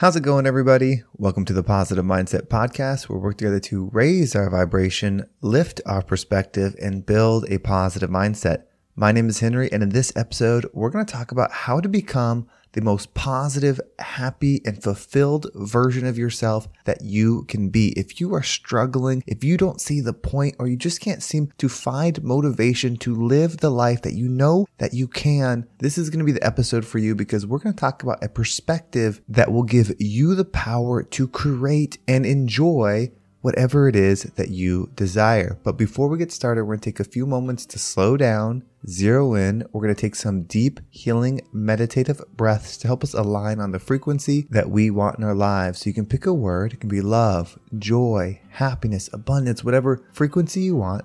How's it going, everybody? Welcome to the Positive Mindset Podcast, where we work together to raise our vibration, lift our perspective, and build a positive mindset. My name is Henry, and in this episode, we're going to talk about how to become the most positive, happy, and fulfilled version of yourself that you can be. If you are struggling, if you don't see the point, or you just can't seem to find motivation to live the life that you know that you can, this is going to be the episode for you because we're going to talk about a perspective that will give you the power to create and enjoy whatever it is that you desire. But before we get started, we're going to take a few moments to slow down, zero in. We're going to take some deep, healing, meditative breaths to help us align on the frequency that we want in our lives. So you can pick a word. It can be love, joy, happiness, abundance, whatever frequency you want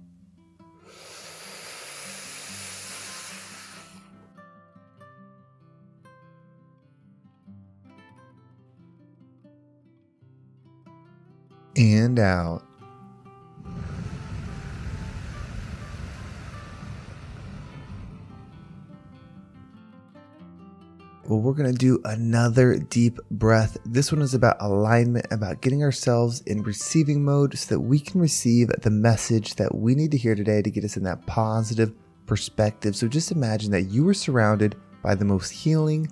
And out. Well, we're going to do another deep breath. This one is about alignment, about getting ourselves in receiving mode so that we can receive the message that we need to hear today to get us in that positive perspective. So just imagine that you are surrounded by the most healing,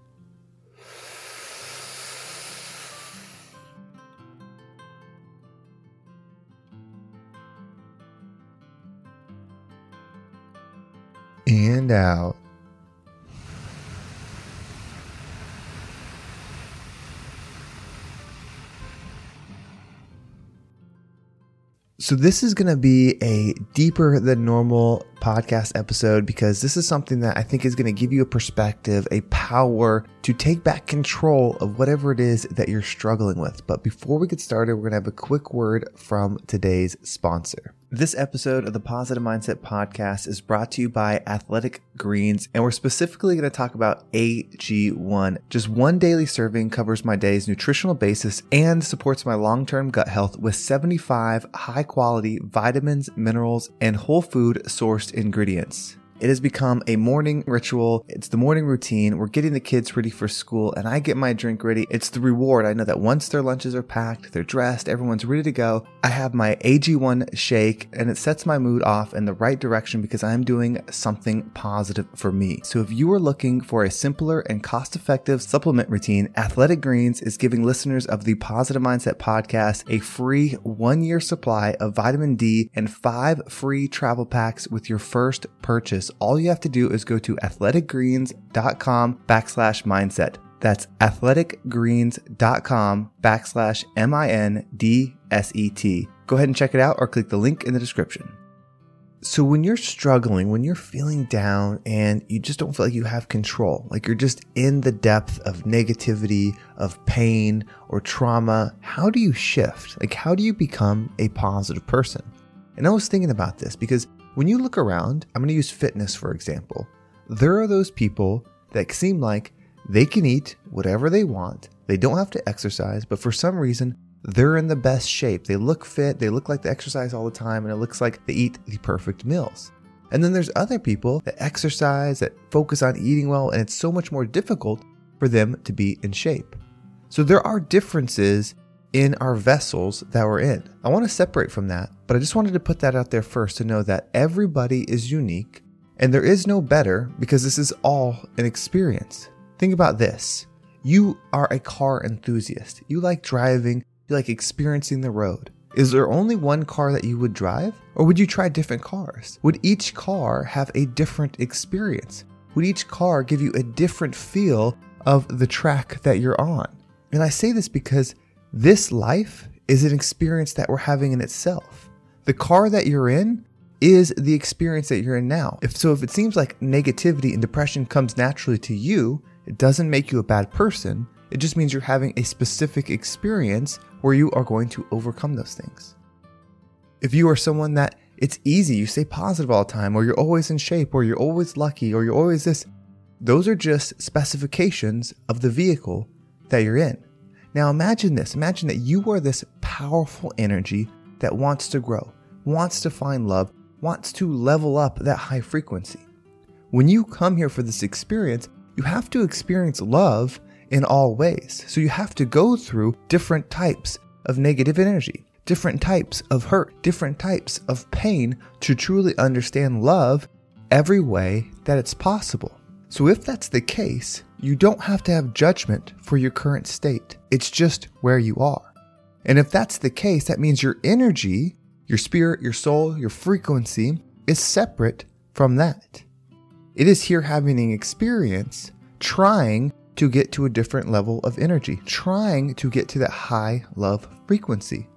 Out. So, this is going to be a deeper than normal podcast episode because this is something that I think is going to give you a perspective, a power to take back control of whatever it is that you're struggling with. But before we get started, we're going to have a quick word from today's sponsor. This episode of the Positive Mindset Podcast is brought to you by Athletic Greens, and we're specifically going to talk about AG1. Just one daily serving covers my day's nutritional basis and supports my long term gut health with 75 high quality vitamins, minerals, and whole food sourced ingredients. It has become a morning ritual. It's the morning routine. We're getting the kids ready for school and I get my drink ready. It's the reward. I know that once their lunches are packed, they're dressed, everyone's ready to go. I have my AG1 shake and it sets my mood off in the right direction because I'm doing something positive for me. So if you are looking for a simpler and cost effective supplement routine, Athletic Greens is giving listeners of the Positive Mindset podcast a free one year supply of vitamin D and five free travel packs with your first purchase all you have to do is go to athleticgreens.com backslash mindset. That's athleticgreens.com backslash M I N D S E T. Go ahead and check it out or click the link in the description. So, when you're struggling, when you're feeling down and you just don't feel like you have control, like you're just in the depth of negativity, of pain, or trauma, how do you shift? Like, how do you become a positive person? And I was thinking about this because when you look around, I'm going to use fitness for example. There are those people that seem like they can eat whatever they want. They don't have to exercise, but for some reason, they're in the best shape. They look fit, they look like they exercise all the time, and it looks like they eat the perfect meals. And then there's other people that exercise, that focus on eating well, and it's so much more difficult for them to be in shape. So there are differences in our vessels that we're in. I want to separate from that, but I just wanted to put that out there first to know that everybody is unique and there is no better because this is all an experience. Think about this you are a car enthusiast, you like driving, you like experiencing the road. Is there only one car that you would drive? Or would you try different cars? Would each car have a different experience? Would each car give you a different feel of the track that you're on? And I say this because this life is an experience that we're having in itself. The car that you're in is the experience that you're in now. If so, if it seems like negativity and depression comes naturally to you, it doesn't make you a bad person. It just means you're having a specific experience where you are going to overcome those things. If you are someone that it's easy, you stay positive all the time, or you're always in shape, or you're always lucky, or you're always this, those are just specifications of the vehicle that you're in. Now imagine this imagine that you are this powerful energy that wants to grow, wants to find love, wants to level up that high frequency. When you come here for this experience, you have to experience love in all ways. So you have to go through different types of negative energy, different types of hurt, different types of pain to truly understand love every way that it's possible. So if that's the case, you don't have to have judgment for your current state. It's just where you are. And if that's the case, that means your energy, your spirit, your soul, your frequency is separate from that. It is here having an experience, trying to get to a different level of energy, trying to get to that high love frequency.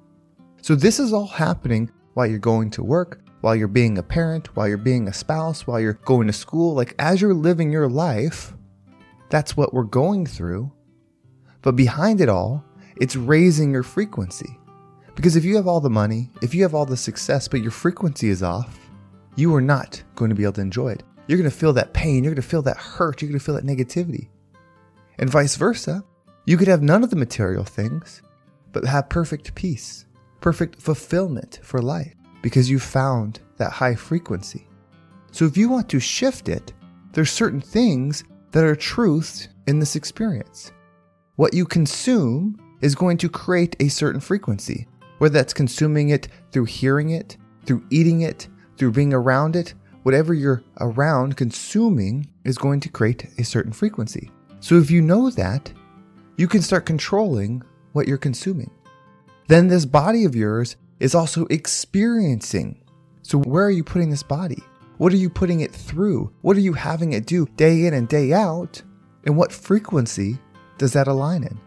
So, this is all happening while you're going to work, while you're being a parent, while you're being a spouse, while you're going to school. Like, as you're living your life, that's what we're going through. But behind it all, it's raising your frequency. Because if you have all the money, if you have all the success, but your frequency is off, you are not going to be able to enjoy it. You're going to feel that pain. You're going to feel that hurt. You're going to feel that negativity. And vice versa. You could have none of the material things, but have perfect peace, perfect fulfillment for life because you found that high frequency. So if you want to shift it, there's certain things that are truths in this experience. What you consume is going to create a certain frequency, whether that's consuming it through hearing it, through eating it, through being around it, whatever you're around consuming is going to create a certain frequency. So if you know that, you can start controlling what you're consuming. Then this body of yours is also experiencing. So where are you putting this body? What are you putting it through? What are you having it do day in and day out? And what frequency does that align in?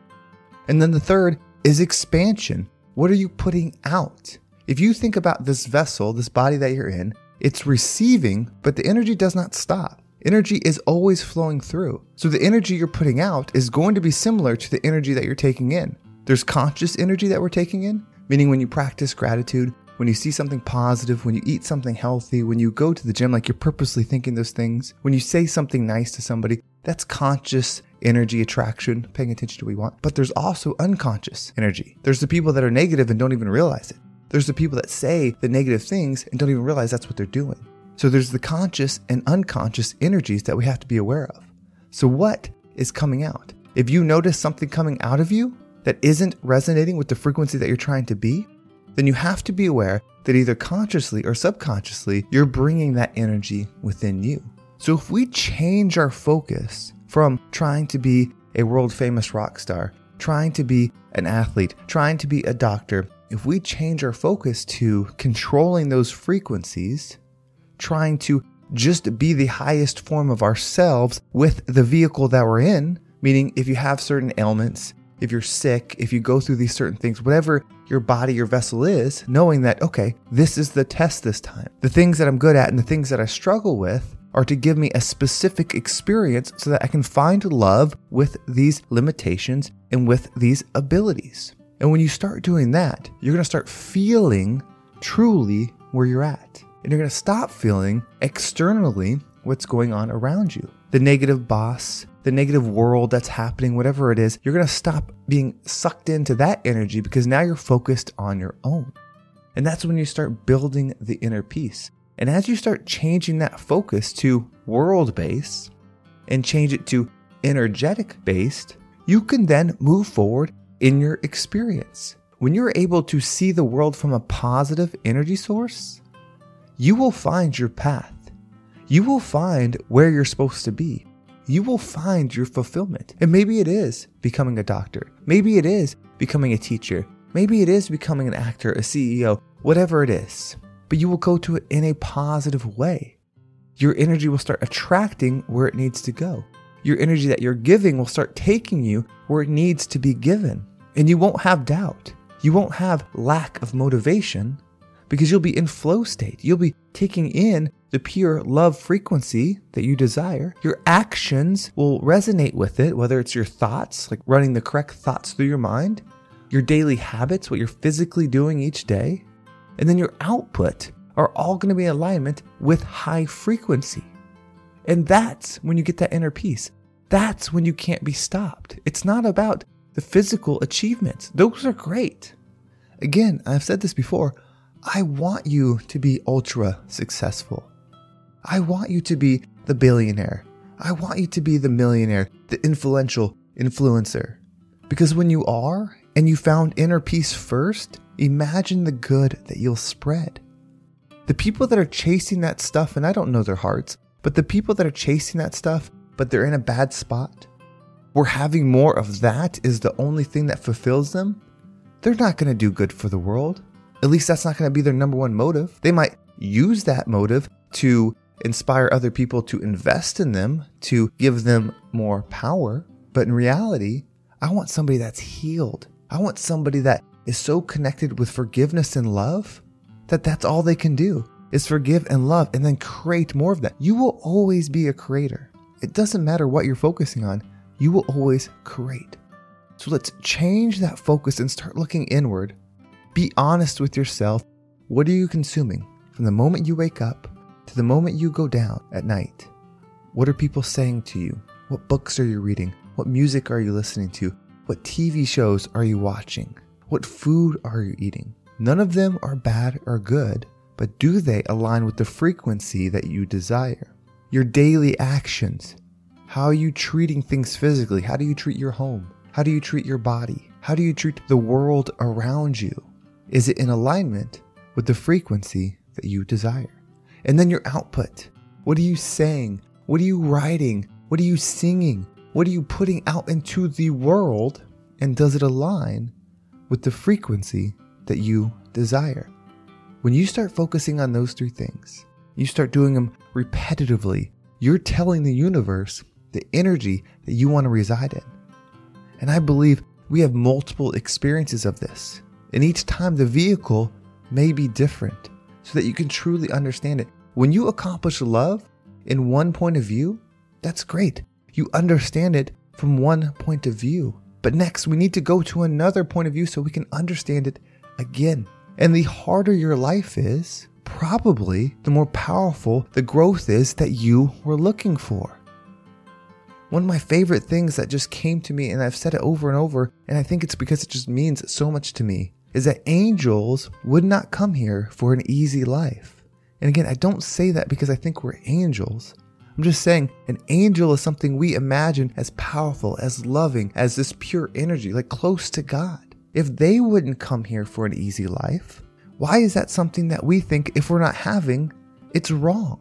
And then the third is expansion. What are you putting out? If you think about this vessel, this body that you're in, it's receiving, but the energy does not stop. Energy is always flowing through. So the energy you're putting out is going to be similar to the energy that you're taking in. There's conscious energy that we're taking in, meaning when you practice gratitude, when you see something positive, when you eat something healthy, when you go to the gym, like you're purposely thinking those things, when you say something nice to somebody, that's conscious energy attraction, paying attention to what we want. But there's also unconscious energy. There's the people that are negative and don't even realize it. There's the people that say the negative things and don't even realize that's what they're doing. So there's the conscious and unconscious energies that we have to be aware of. So what is coming out? If you notice something coming out of you that isn't resonating with the frequency that you're trying to be, then you have to be aware that either consciously or subconsciously, you're bringing that energy within you. So if we change our focus from trying to be a world famous rock star, trying to be an athlete, trying to be a doctor, if we change our focus to controlling those frequencies, trying to just be the highest form of ourselves with the vehicle that we're in, meaning if you have certain ailments, if you're sick, if you go through these certain things, whatever your body, your vessel is, knowing that, okay, this is the test this time. The things that I'm good at and the things that I struggle with are to give me a specific experience so that I can find love with these limitations and with these abilities. And when you start doing that, you're going to start feeling truly where you're at. And you're going to stop feeling externally what's going on around you. The negative boss, the negative world that's happening, whatever it is, you're going to stop being sucked into that energy because now you're focused on your own. And that's when you start building the inner peace. And as you start changing that focus to world based and change it to energetic based, you can then move forward in your experience. When you're able to see the world from a positive energy source, you will find your path. You will find where you're supposed to be. You will find your fulfillment. And maybe it is becoming a doctor. Maybe it is becoming a teacher. Maybe it is becoming an actor, a CEO, whatever it is. But you will go to it in a positive way. Your energy will start attracting where it needs to go. Your energy that you're giving will start taking you where it needs to be given. And you won't have doubt. You won't have lack of motivation because you'll be in flow state. You'll be taking in the pure love frequency that you desire. Your actions will resonate with it, whether it's your thoughts, like running the correct thoughts through your mind, your daily habits, what you're physically doing each day, and then your output are all going to be in alignment with high frequency. And that's when you get that inner peace. That's when you can't be stopped. It's not about the physical achievements, those are great. Again, I've said this before. I want you to be ultra successful. I want you to be the billionaire. I want you to be the millionaire, the influential influencer. Because when you are and you found inner peace first, imagine the good that you'll spread. The people that are chasing that stuff, and I don't know their hearts, but the people that are chasing that stuff, but they're in a bad spot, where having more of that is the only thing that fulfills them, they're not going to do good for the world. At least that's not going to be their number one motive. They might use that motive to inspire other people to invest in them, to give them more power. But in reality, I want somebody that's healed. I want somebody that is so connected with forgiveness and love that that's all they can do is forgive and love and then create more of that. You will always be a creator. It doesn't matter what you're focusing on, you will always create. So let's change that focus and start looking inward. Be honest with yourself. What are you consuming from the moment you wake up to the moment you go down at night? What are people saying to you? What books are you reading? What music are you listening to? What TV shows are you watching? What food are you eating? None of them are bad or good, but do they align with the frequency that you desire? Your daily actions. How are you treating things physically? How do you treat your home? How do you treat your body? How do you treat the world around you? Is it in alignment with the frequency that you desire? And then your output. What are you saying? What are you writing? What are you singing? What are you putting out into the world? And does it align with the frequency that you desire? When you start focusing on those three things, you start doing them repetitively, you're telling the universe the energy that you want to reside in. And I believe we have multiple experiences of this. And each time the vehicle may be different so that you can truly understand it. When you accomplish love in one point of view, that's great. You understand it from one point of view. But next, we need to go to another point of view so we can understand it again. And the harder your life is, probably the more powerful the growth is that you were looking for. One of my favorite things that just came to me, and I've said it over and over, and I think it's because it just means so much to me, is that angels would not come here for an easy life. And again, I don't say that because I think we're angels. I'm just saying an angel is something we imagine as powerful, as loving, as this pure energy, like close to God. If they wouldn't come here for an easy life, why is that something that we think if we're not having, it's wrong?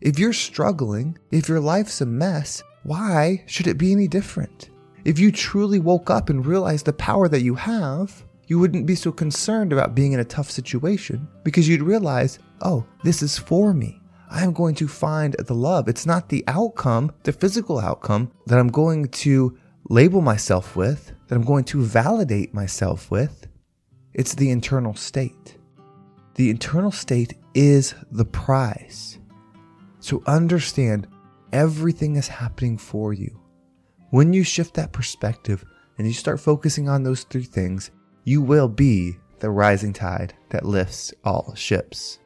If you're struggling, if your life's a mess, why should it be any different? If you truly woke up and realized the power that you have, you wouldn't be so concerned about being in a tough situation because you'd realize, oh, this is for me. I'm going to find the love. It's not the outcome, the physical outcome that I'm going to label myself with, that I'm going to validate myself with. It's the internal state. The internal state is the prize. So understand Everything is happening for you. When you shift that perspective and you start focusing on those three things, you will be the rising tide that lifts all ships.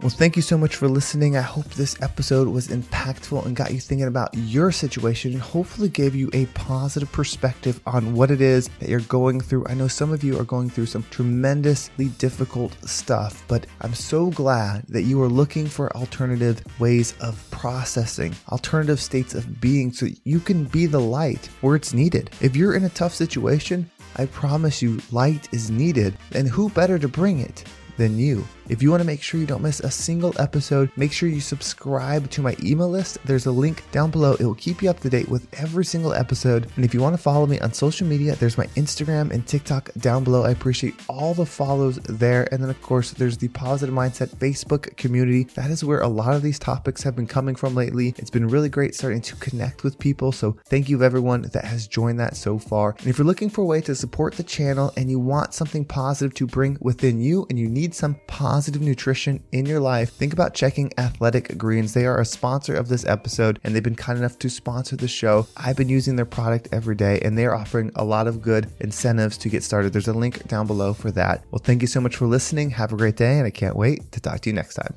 Well, thank you so much for listening. I hope this episode was impactful and got you thinking about your situation and hopefully gave you a positive perspective on what it is that you're going through. I know some of you are going through some tremendously difficult stuff, but I'm so glad that you are looking for alternative ways of processing, alternative states of being so you can be the light where it's needed. If you're in a tough situation, I promise you, light is needed, and who better to bring it than you? If you want to make sure you don't miss a single episode, make sure you subscribe to my email list. There's a link down below. It will keep you up to date with every single episode. And if you want to follow me on social media, there's my Instagram and TikTok down below. I appreciate all the follows there. And then, of course, there's the Positive Mindset Facebook community. That is where a lot of these topics have been coming from lately. It's been really great starting to connect with people. So, thank you, everyone that has joined that so far. And if you're looking for a way to support the channel and you want something positive to bring within you and you need some positive nutrition in your life, think about checking Athletic Greens. They are a sponsor of this episode and they've been kind enough to sponsor the show. I've been using their product every day and they're offering a lot of good incentives to get started. There's a link down below for that. Well, thank you so much for listening. Have a great day and I can't wait to talk to you next time.